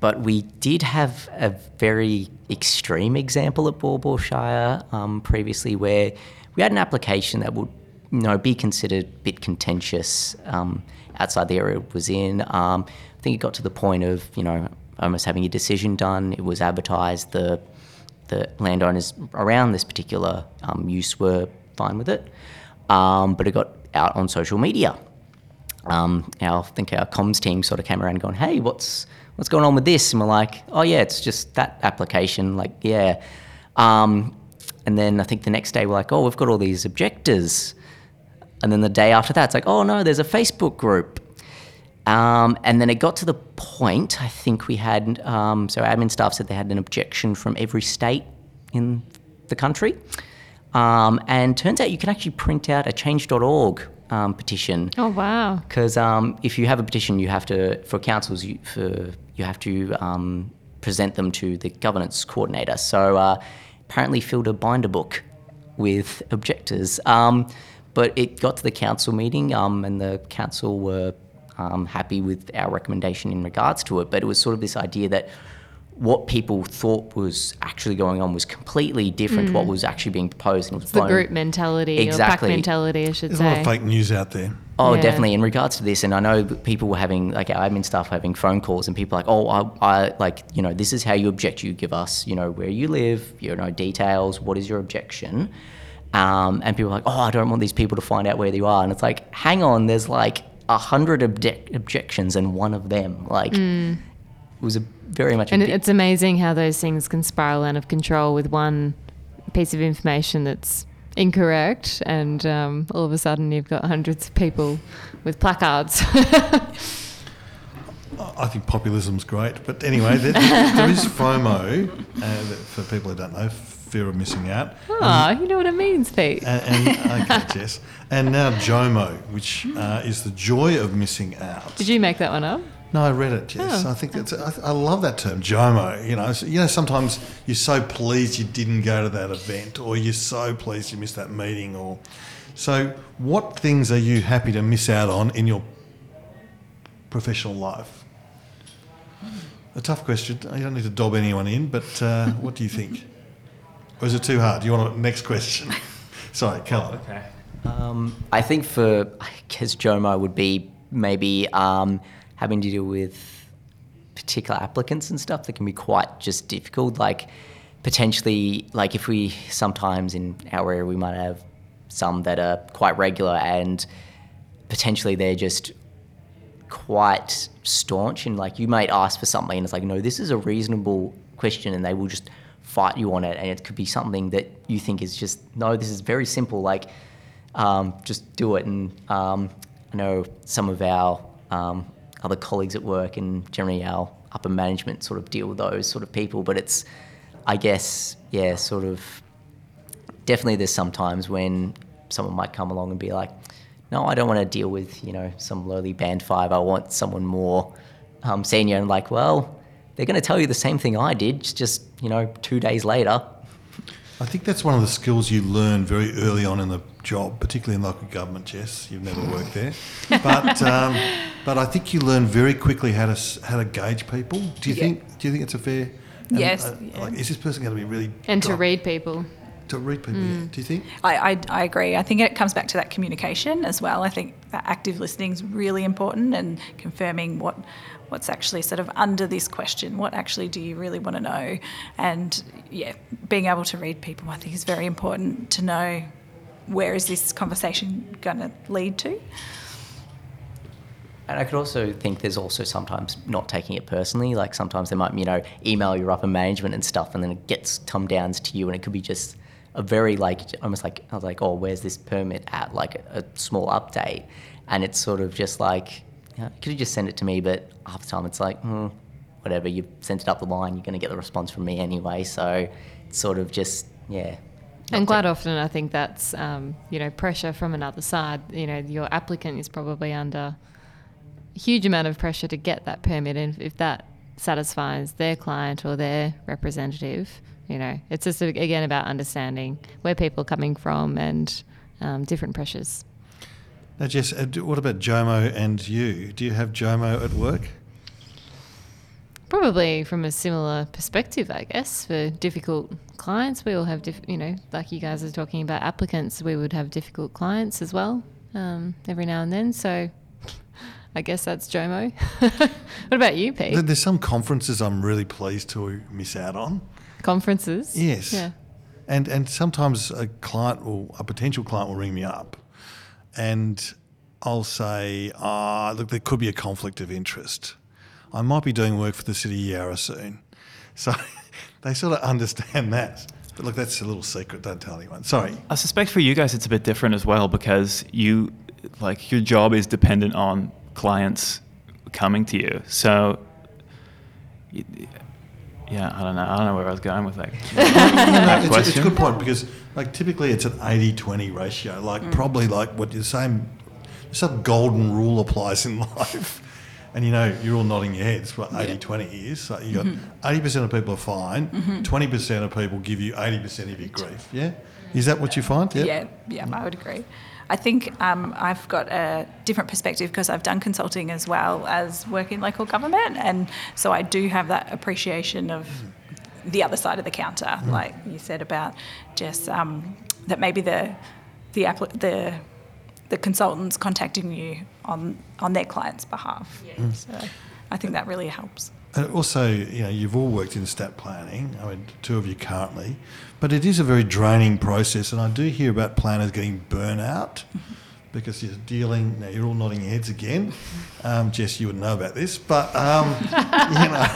but we did have a very extreme example at Baw Baw Shire um, previously where we had an application that would you know be considered a bit contentious um, outside the area it was in. Um, I think it got to the point of you know almost having a decision done. It was advertised. The the landowners around this particular um, use were fine with it, um, but it got out on social media. Um, our, I think our comms team sort of came around going, "Hey, what's what's going on with this?" And we're like, "Oh yeah, it's just that application." Like, yeah. Um, and then I think the next day we're like, "Oh, we've got all these objectors." And then the day after that, it's like, "Oh no, there's a Facebook group." Um, and then it got to the point, I think we had, um, so admin staff said they had an objection from every state in the country. Um, and turns out you can actually print out a change.org um, petition. Oh, wow. Because um, if you have a petition, you have to, for councils, you, for, you have to um, present them to the governance coordinator. So uh, apparently filled a binder book with objectors. Um, but it got to the council meeting, um, and the council were um, happy with our recommendation in regards to it. But it was sort of this idea that what people thought was actually going on was completely different to what was actually being proposed. And it was Mm. The group mentality Exactly. or pack mentality, I should There's a lot say. of fake news out there. Oh, Yeah. definitely. In regards to this, and I know people were having like our admin staff having phone calls, and people like, oh, I, I like you know, this is how you object. You give us, you know, where you live, you know, details. What is your objection? Um, and people are like, oh, I don't want these people to find out where you are. And it's like, hang on, there's like a hundred obje- objections, and one of them, like, it was a very much. And a big- it's amazing how those things can spiral out of control with one piece of information that's incorrect, and um, all of a sudden you've got hundreds of people with placards. I think populism's great, but anyway, there, there is FOMO uh, for people who don't know, fear of missing out. Ah, you know what it means, Pete. And, and okay, Jess, and now JOMO, which uh, is the joy of missing out. Did you make that one up? No, I read it. Yes, Oh. I think that's. I, I love that term, JOMO. You know, so, you know, sometimes you're so pleased you didn't go to that event, or you're so pleased you missed that meeting, or so. What things are you happy to miss out on in your professional life? A tough question. You don't need to dob anyone in, but uh, what do you think? Or is it too hard? Do you want a next question? Sorry, Callum. Okay. Um, I think for I guess Jomo would be maybe um, having to deal with particular applicants and stuff that can be quite just difficult. Like potentially, like if we sometimes in our area we might have some that are quite regular and potentially they're just quite staunch and like you might ask for something and it's like no this is a reasonable question and they will just fight you on it and it could be something that you think is just no this is very simple like um, just do it and um, I know some of our um, other colleagues at work and generally our upper management sort of deal with those sort of people but it's I guess yeah sort of definitely there's some times when someone might come along and be like, no, I don't want to deal with, you know, some lowly band five. I want someone more um, senior. And like, well, they're going to tell you the same thing I did, just, you know, two days later. I think that's one of the skills you learn very early on in the job, particularly in local government. Jess, you've never worked there, but um, but I think you learn very quickly how to how to gauge people. Do you Yeah. think? Do you think it's a fair? and, Yes, uh, yeah. Like, is this person going to be really And to read people. to read people? yeah. Do you think? I, I, I agree. I think it comes back to that communication as well. I think that active listening is really important and confirming what what's actually sort of under this question. What actually do you really want to know? And yeah, being able to read people, I think, is very important to know where is this conversation going to lead to. And I could also think there's also sometimes not taking it personally. Like sometimes they might, you know, email your upper management and stuff, and then it gets come down to you, and it could be just a very like almost like I was like, oh, where's this permit at? Like a, a small update, and it's sort of just like, you, know, could you just send it to me? But half the time it's like, hmm, whatever. You've sent it up the line, you're going to get the response from me anyway. So it's sort of just yeah. And quite often, I think that's um, you know pressure from another side. You know, your applicant is probably under a huge amount of pressure to get that permit, and if that satisfies their client or their representative, you know, it's just again about understanding where people are coming from and um, different pressures. Now, Jess, uh, what about Jomo and you? Do you have Jomo at work? Probably from a similar perspective, I guess. For difficult clients, we all have, diff- you know, like you guys are talking about applicants, we would have difficult clients as well um, every now and then. So I guess that's Jomo. what about you, Pete? There's some conferences I'm really pleased to miss out on. Conferences? Yes. Yeah. And and sometimes a client will, a potential client will ring me up, and I'll say, ah, look, there could be a conflict of interest. I might be doing work for the city of Yarra soon, so they sort of understand that. But look, that's a little secret. Don't tell anyone. Sorry. I suspect for you guys it's a bit different as well because you, like, your job is dependent on clients coming to you. So, yeah, I don't know. I don't know where I was going with that. that it's, a, it's a good point because like typically it's an 80-20 ratio. Like mm. probably like what you're saying, some golden rule applies in life. And you know, you're all nodding your heads what 80-20 is. So you got 80% of people are fine, 20% of people give you 80% of your grief. Yeah? Is that what you find? Yeah, yeah, I would agree. I think um, I've got a different perspective because I've done consulting as well as work in local government, and so I do have that appreciation of the other side of the counter, like you said about just um, that maybe the the the the consultants contacting you on on their client's behalf. So I think that really helps. And also, you know, you've all worked in stat planning. I mean, two of you currently, but it is a very draining process. And I do hear about planners getting burnout because you're dealing. Now you're all nodding your heads again. Um, Jess, you would know about this, but um, you know.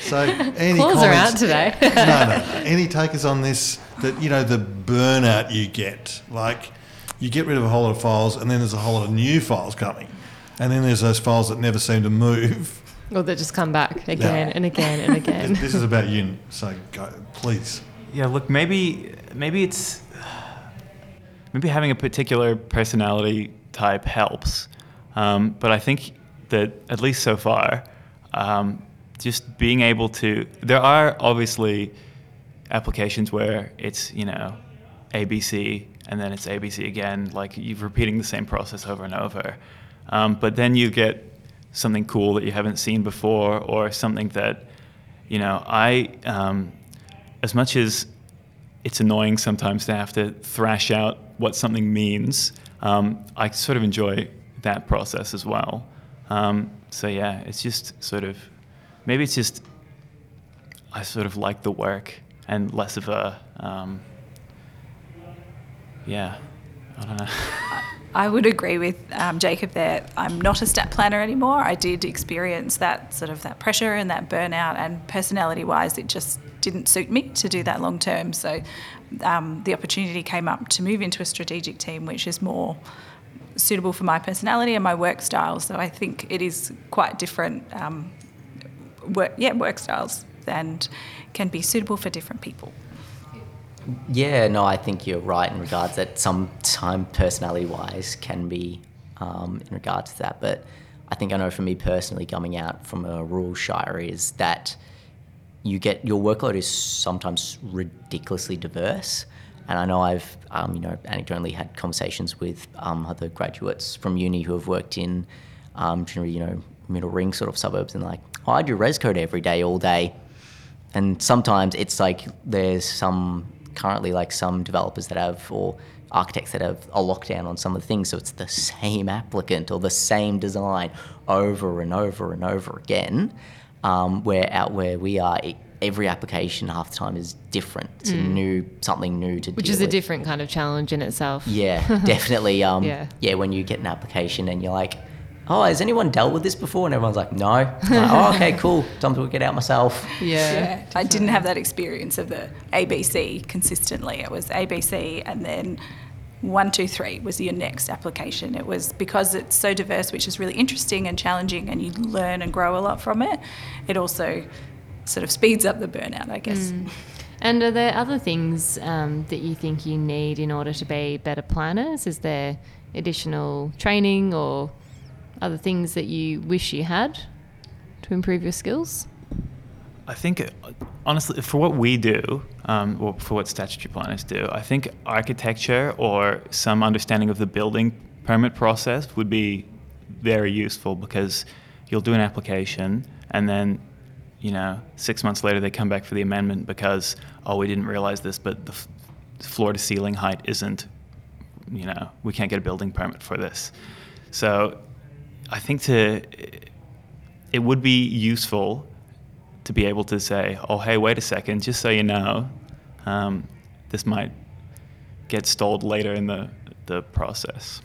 So any Claws are comments- out today. no, no, no. Any takers on this? That you know the burnout you get, like you get rid of a whole lot of files, and then there's a whole lot of new files coming, and then there's those files that never seem to move. Or that just come back again and again and again. This is about you, so go, please. Yeah, look, maybe maybe it's maybe having a particular personality type helps, um, but I think that at least so far, um, just being able to. There are obviously applications where it's you know ABC and then it's ABC again, like you're repeating the same process over and over, um, but then you get something cool that you haven't seen before or something that you know I. Um, as much as it's annoying sometimes to have to thrash out what something means, um, I sort of enjoy that process as well. Um, so yeah, it's just sort of maybe it's just I sort of like the work and less of a um, yeah, I don't know. I would agree with um, Jacob there. I'm not a stat planner anymore. I did experience that sort of that pressure and that burnout, and personality-wise, it just didn't suit me to do that long term. So um, the opportunity came up to move into a strategic team, which is more suitable for my personality and my work style. So I think it is quite different, um, work, yeah, work styles, and can be suitable for different people. Yeah, no, I think you're right in regards that some time personality wise can be um, in regards to that. But I think I know for me personally, coming out from a rural shire, is that you get your workload is sometimes ridiculously diverse. And I know I've, um, you know, anecdotally had conversations with um, other graduates from uni who have worked in um, generally, you know, middle ring sort of suburbs and like, oh, I do res code every day, all day. And sometimes it's like there's some currently like some developers that have or architects that have a lockdown on some of the things, so it's the same applicant or the same design over and over and over again. Um, where out where we are, it, every application half the time is different. It's a new something new to Mm. Which is a different kind of challenge in itself. Yeah, definitely. Um, Yeah. yeah. when you get an application and you're like, oh, has anyone dealt with this before? And everyone's like, no. Like, oh, okay, cool. Time to work it out myself. Yeah. I didn't have that experience of the ABC consistently. It was ABC and then one, two, three was your next application. It was because it's so diverse, which is really interesting and challenging, and you learn and grow a lot from it. It also sort of speeds up the burnout, I guess. And are there other things um, that you think you need in order to be better planners? Is there additional training or other things that you wish you had to improve your skills? I think, honestly, for what we do, um, or for what statutory planners do, I think architecture or some understanding of the building permit process would be very useful because you'll do an application and then you know six months later they come back for the amendment because oh we didn't realize this but the f- floor to ceiling height isn't you know we can't get a building permit for this so i think to it would be useful to be able to say oh hey wait a second just so you know um, this might get stalled later in the, the process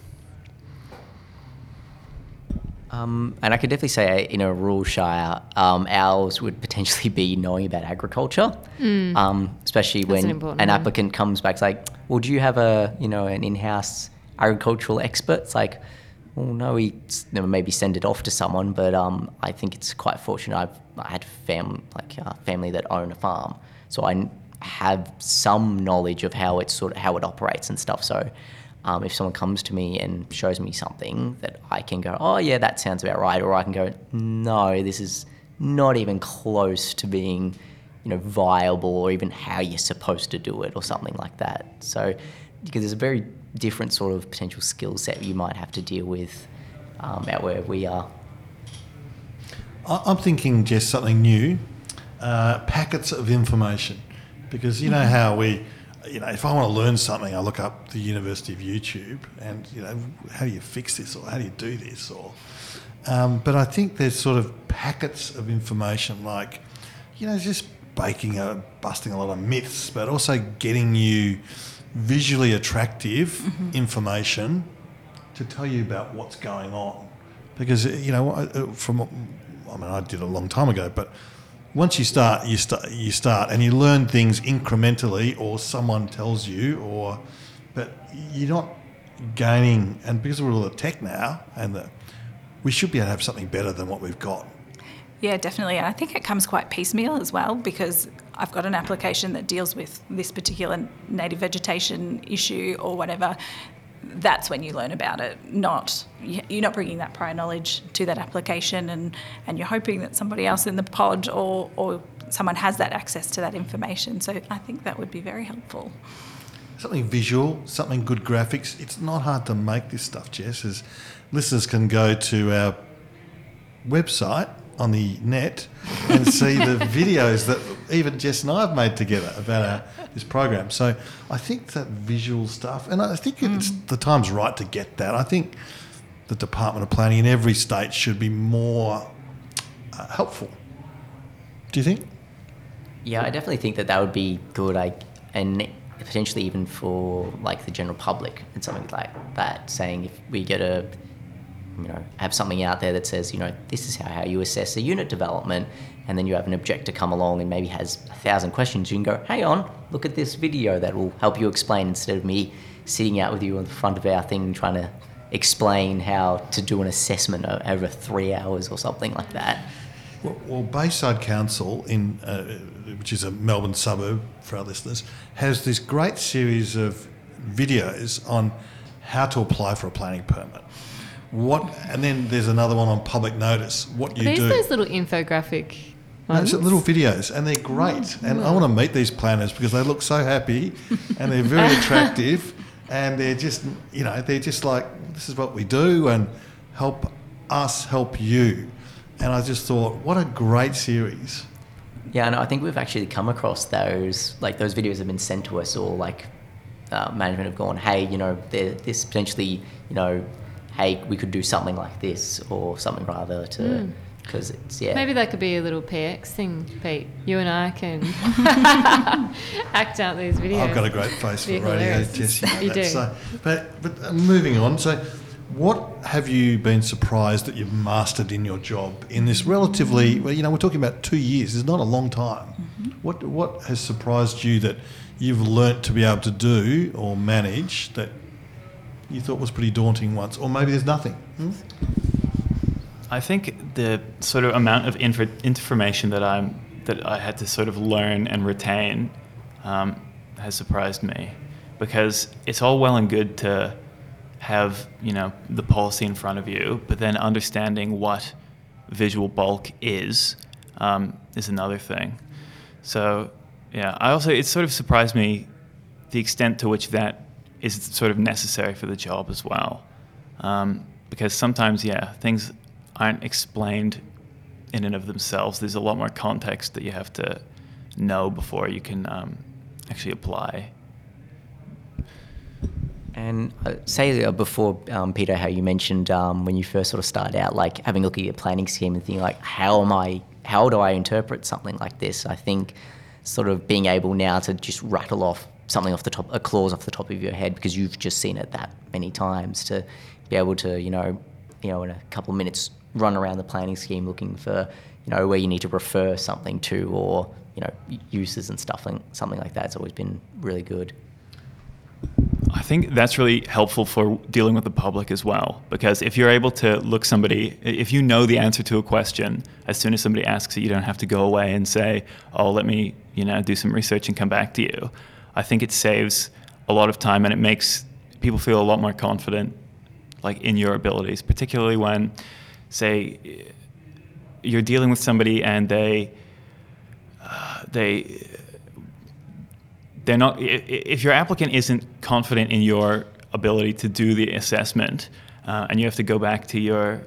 Um, and I could definitely say in a rural shire, um, ours would potentially be knowing about agriculture, um, especially That's when important an applicant comes back. It's like, well, do you have a you know an in-house agricultural expert? It's like, well, no, we maybe send it off to someone. But um, I think it's quite fortunate. I've I had fam like uh, family that own a farm, so I have some knowledge of how it's sort of how it operates and stuff. So um, if someone comes to me and shows me something that I can go, oh yeah, that sounds about right, or I can go, no, this is not even close to being, you know, viable or even how you're supposed to do it or something like that. So because there's a very different sort of potential skill set you might have to deal with um, out where we are. I'm thinking just something new, uh, packets of information, because you know how we, you know, if I want to learn something, I look up the University of YouTube, and you know, how do you fix this or how do you do this or, um, but I think there's sort of packets of information like, you know, just baking a busting a lot of myths, but also getting you visually attractive information to tell you about what's going on. Because you know, uh, from I mean, I did a long time ago, but once you start, you start, you start, and you learn things incrementally, or someone tells you, or but you're not gaining. And because we're all the tech now, and the, we should be able to have something better than what we've got. Yeah, definitely. And I think it comes quite piecemeal as well because I've got an application that deals with this particular native vegetation issue or whatever. That's when you learn about it. Not you're not bringing that prior knowledge to that application, and, and you're hoping that somebody else in the pod or or someone has that access to that information. So I think that would be very helpful. something visual, something good graphics. It's not hard to make this stuff, Jess. As listeners can go to our website on the net and see the videos that even Jess and I have made together about our, this program. So I think that visual stuff, and I think it's the time's right to get that. I think the Department of Planning in every state should be more uh, helpful. Do you think? Yeah, I definitely think that that would be good. I and potentially even for like the general public and something like that. Saying if we get a, you know, have something out there that says, you know, this is how, how you assess a unit development, and then you have an objector come along and maybe has a thousand questions. You can go, hang on, look at this video that will help you explain instead of me sitting out with you in the front of our thing trying to explain how to do an assessment over three hours or something like that. Well, well, Bayside Council, in uh, which is a Melbourne suburb for our listeners, has this great series of videos on how to apply for a planning permit. What, and then there's another one on public notice. What you Are these do. those little infographic No, it's little videos, and they're great. And I want to meet these planners because they look so happy, and they're very attractive, and they're just, you know, they're just like, this is what we do, and help us help you. And I just thought, what a great series. Yeah, and I think we've actually come across those. Like those videos have been sent to us, or like uh, management have gone, "Hey, you know, there- this potentially, you know, hey, we could do something like this, or something rather to, because it's yeah." Maybe that could be a little PX thing, Pete. You and I can act out these videos. I've got a great face for Be radio, hilarious. Jess. You, know You that. do. So, but but uh, moving on. So, what have you been surprised that you've mastered in your job in this relatively? Well, you know, we're talking about two years. It's not a long time. Mm-hmm. What what has surprised you that you've learnt to be able to do or manage that you thought was pretty daunting once, or maybe there's nothing? Hmm? I think the sort of amount of infor- information that I'm that I had to sort of learn and retain um, has surprised me because it's all well and good to have you know the policy in front of you, but then understanding what visual bulk is um, is another thing. So yeah, I also it sort of surprised me the extent to which that is sort of necessary for the job as well. Um, because sometimes, yeah, things aren't explained in and of themselves. There's a lot more context that you have to know before you can um, actually apply. And uh, say uh, before, um, Peter, how you mentioned um, when you first sort of started out, like having a look at your planning scheme and thinking like, how am I, how do I interpret something like this? I think sort of being able now to just rattle off something off the top, a clause off the top of your head because you've just seen it that many times to be able to, you know, you know, in a couple of minutes run around the planning scheme looking for, you know, where you need to refer something to or, you know, uses and stuff, like, something like that. It's always been really good. I think that's really helpful for dealing with the public as well. Because if you're able to look somebody, if you know the answer to a question, as soon as somebody asks it, you don't have to go away and say, "Oh, let me, you know, do some research and come back to you." I think it saves a lot of time and it makes people feel a lot more confident, like in your abilities, particularly when, say, you're dealing with somebody and they, uh, they they're not if your applicant isn't confident in your ability to do the assessment uh, and you have to go back to your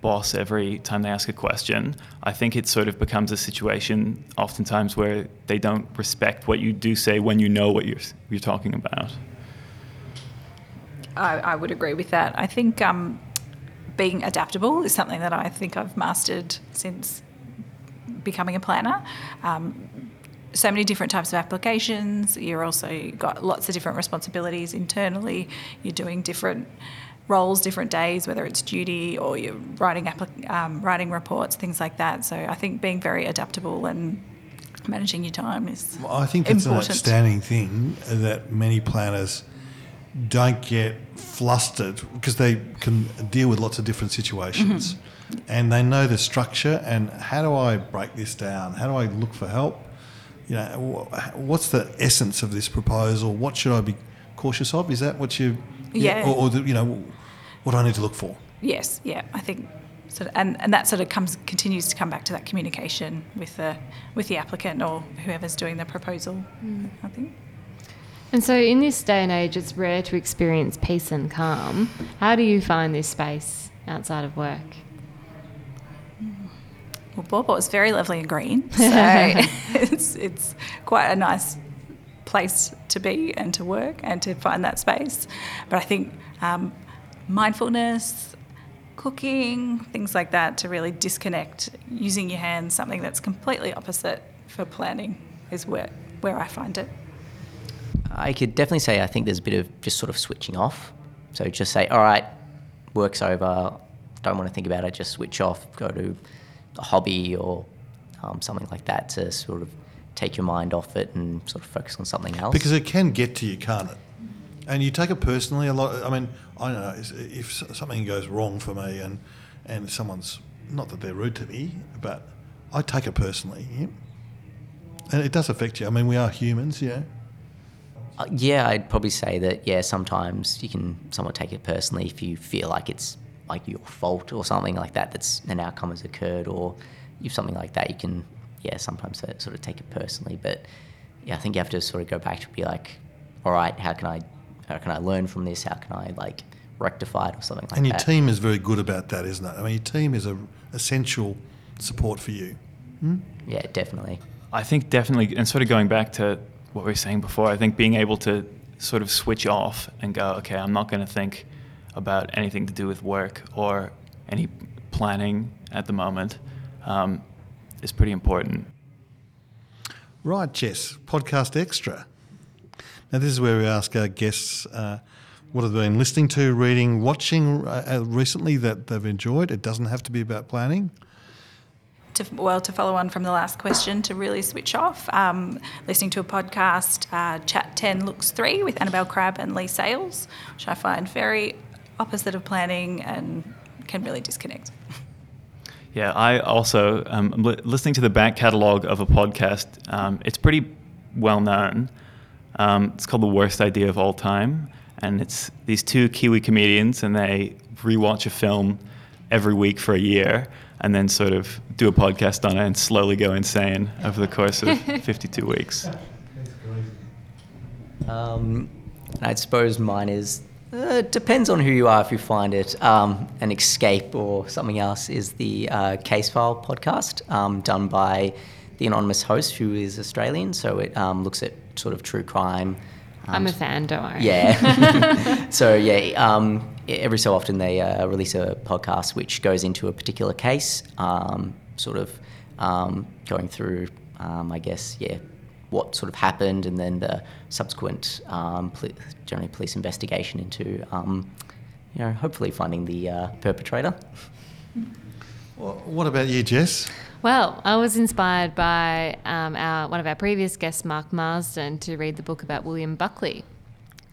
boss every time they ask a question i think it sort of becomes a situation oftentimes where they don't respect what you do say when you know what you're, you're talking about I, I would agree with that i think um, being adaptable is something that i think i've mastered since becoming a planner um, so many different types of applications. You're also got lots of different responsibilities internally. You're doing different roles, different days, whether it's duty or you're writing applic- um, writing reports, things like that. So I think being very adaptable and managing your time is. Well, I think it's an outstanding thing that many planners don't get flustered because they can deal with lots of different situations. Mm-hmm. And they know the structure and how do I break this down? How do I look for help? you know, what's the essence of this proposal? What should I be cautious of? Is that what you, yeah, or, or the, you know, what do I need to look for? Yes, yeah, I think, sort of, and and that sort of comes continues to come back to that communication with the with the applicant or whoever's doing the proposal. Mm. I think. And so, in this day and age, it's rare to experience peace and calm. How do you find this space outside of work? Well, Baw Baw is very lovely and green, so it's it's quite a nice place to be and to work and to find that space. But I think um, mindfulness, cooking, things like that, to really disconnect, using your hands, something that's completely opposite for planning, is where where I find it. I could definitely say I think there's a bit of just sort of switching off. So just say, all right, work's over, don't want to think about it, just switch off, go to a hobby or um, something like that to sort of take your mind off it and sort of focus on something else. Because it can get to you, can't it? And you take it personally a lot. I mean, I don't know if something goes wrong for me and and someone's not that they're rude to me, but I take it personally. Yeah? And it does affect you. I mean, we are humans, yeah. Uh, yeah, I'd probably say that. Yeah, sometimes you can somewhat take it personally if you feel like it's like your fault or something like that that's an outcome has occurred or if something like that you can yeah sometimes sort of take it personally but yeah I think you have to sort of go back to be like all right how can I how can I learn from this how can I like rectify it or something like that? and your that. team is very good about that isn't it I mean your team is a essential support for you hmm? yeah definitely I think definitely and sort of going back to what we were saying before I think being able to sort of switch off and go okay I'm not going to think about anything to do with work or any planning at the moment um, is pretty important. Right, Jess, podcast extra. Now, this is where we ask our guests uh, what have they been listening to, reading, watching uh, uh, recently that they've enjoyed. It doesn't have to be about planning. To, well, to follow on from the last question, to really switch off, um, listening to a podcast, uh, Chat 10 Looks 3 with Annabel Crabb and Leigh Sales, which I find very opposite of planning and can really disconnect. Yeah, I also um, li- listening to the back catalogue of a podcast. Um, it's pretty well known. Um, it's called The Worst Idea of All Time, and it's these two Kiwi comedians, and they rewatch a film every week for a year, and then sort of do a podcast on it and slowly go insane over the course of 52 weeks. Um, I suppose mine is Uh, depends on who you are if you find it um, an escape or something else. Is the uh, Case File podcast um, done by the anonymous host who is Australian? So it um, looks at sort of true crime. um, I'm a fan, don't worry. Yeah. so yeah, um, every so often they uh, release a podcast which goes into a particular case, um, sort of um, going through, um, I guess, yeah, what sort of happened, and then the subsequent, um, poli- generally police investigation into, um, you know, hopefully finding the uh, perpetrator. Well, what about you, Jess? Well, I was inspired by um, our, one of our previous guests, Mark Marsden, to read the book about William Buckley,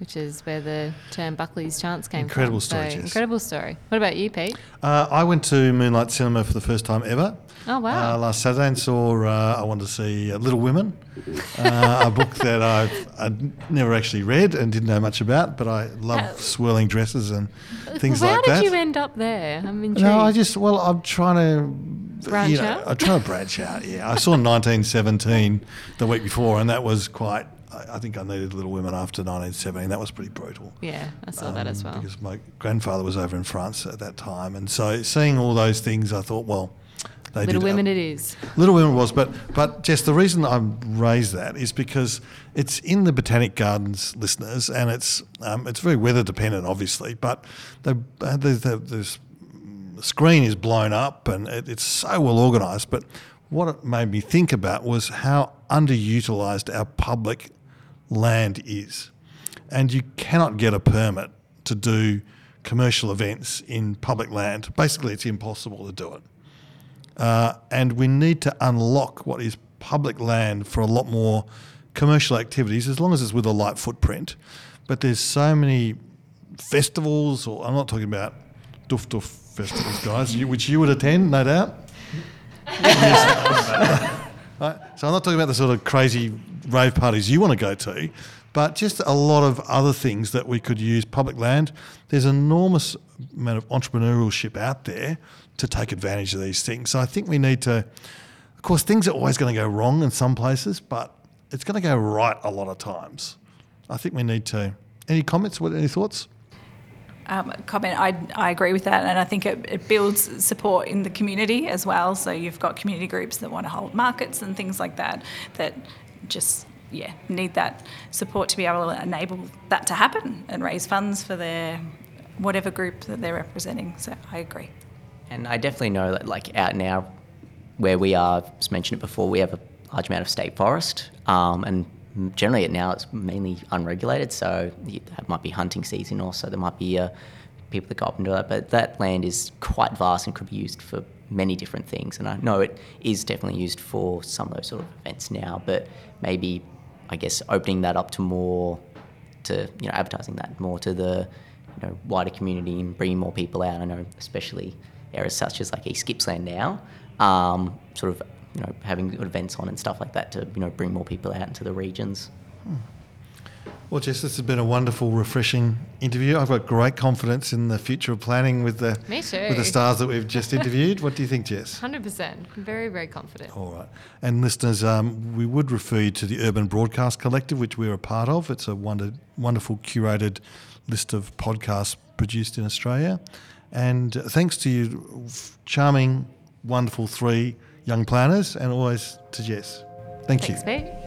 which is where the term Buckley's chance came Incredible from. story, So, Jess. incredible story. What about you, Pete? Uh, I went to Moonlight Cinema for the first time ever. Oh, wow. Uh, last Saturday and saw, uh, I wanted to see uh, Little Women, uh, a book that I've, I'd never actually read and didn't know much about, but I love How- swirling dresses and things like that. How did you end up there? I'm intrigued. No, I just well, I'm trying to Branch you know, out? I'm trying to branch out. Yeah, I saw 1917 the week before, and that was quite. I I think I needed Little Women after 1917. That was pretty brutal. yeah, I saw that as um, well. Because my grandfather was over in France at that time, and so seeing all those things, I thought, well, they Little did. Women it is. Little Women was, but but just the reason I raised that is because it's in the Botanic Gardens, listeners, and it's um, it's very weather dependent, obviously. But the uh, the, the, screen is blown up and it, it's so well organised. But what it made me think about was how underutilised our public land is, and you cannot get a permit to do commercial events in public land. Basically, it's impossible to do it. Uh, and we need to unlock what is public land for a lot more commercial activities, as long as it's with a light footprint. But there's so many festivals, or I'm not talking about doof doof festivals, guys, you, which you would attend, no doubt. Right, So I'm not talking about the sort of crazy rave parties you want to go to, but just a lot of other things that we could use public land. There's an enormous amount of entrepreneurship out there to take advantage of these things. So I think we need to, of course, things are always going to go wrong in some places, but it's going to go right a lot of times. I think we need to. Any comments? What? Any thoughts? Um, comment. I, I agree with that, and I think it, it builds support in the community as well. So you've got community groups that want to hold markets and things like that that just yeah need that support to be able to enable that to happen and raise funds for their whatever group that they're representing. So I agree. And I definitely know that, like, out now where we are, as mentioned it before, we have a large amount of state forest, um, and generally now it's mainly unregulated. So that might be hunting season, also. there might be uh, people that go up and do that. But that land is quite vast and could be used for many different things. And I know it is definitely used for some of those sort of events now, but maybe I guess opening that up to more to you know advertising that more to the you know wider community and bringing more people out. I know especially areas such as like East Gippsland now, um, sort of you know having events on and stuff like that to you know bring more people out into the regions. Well, Jess, this has been a wonderful, refreshing interview. I've got great confidence in the future of planning with the Me too. with the stars that we've just interviewed. what do you think, Jess? 100%. Very, very confident. All right. And listeners, um, we would refer you to the Urban Broadcast Collective, which we're a part of. It's a wonder, wonderful curated list of podcasts produced in Australia. And uh, thanks to you, charming, wonderful three young planners, and always to Jess. Thank Thanks, you. Pete.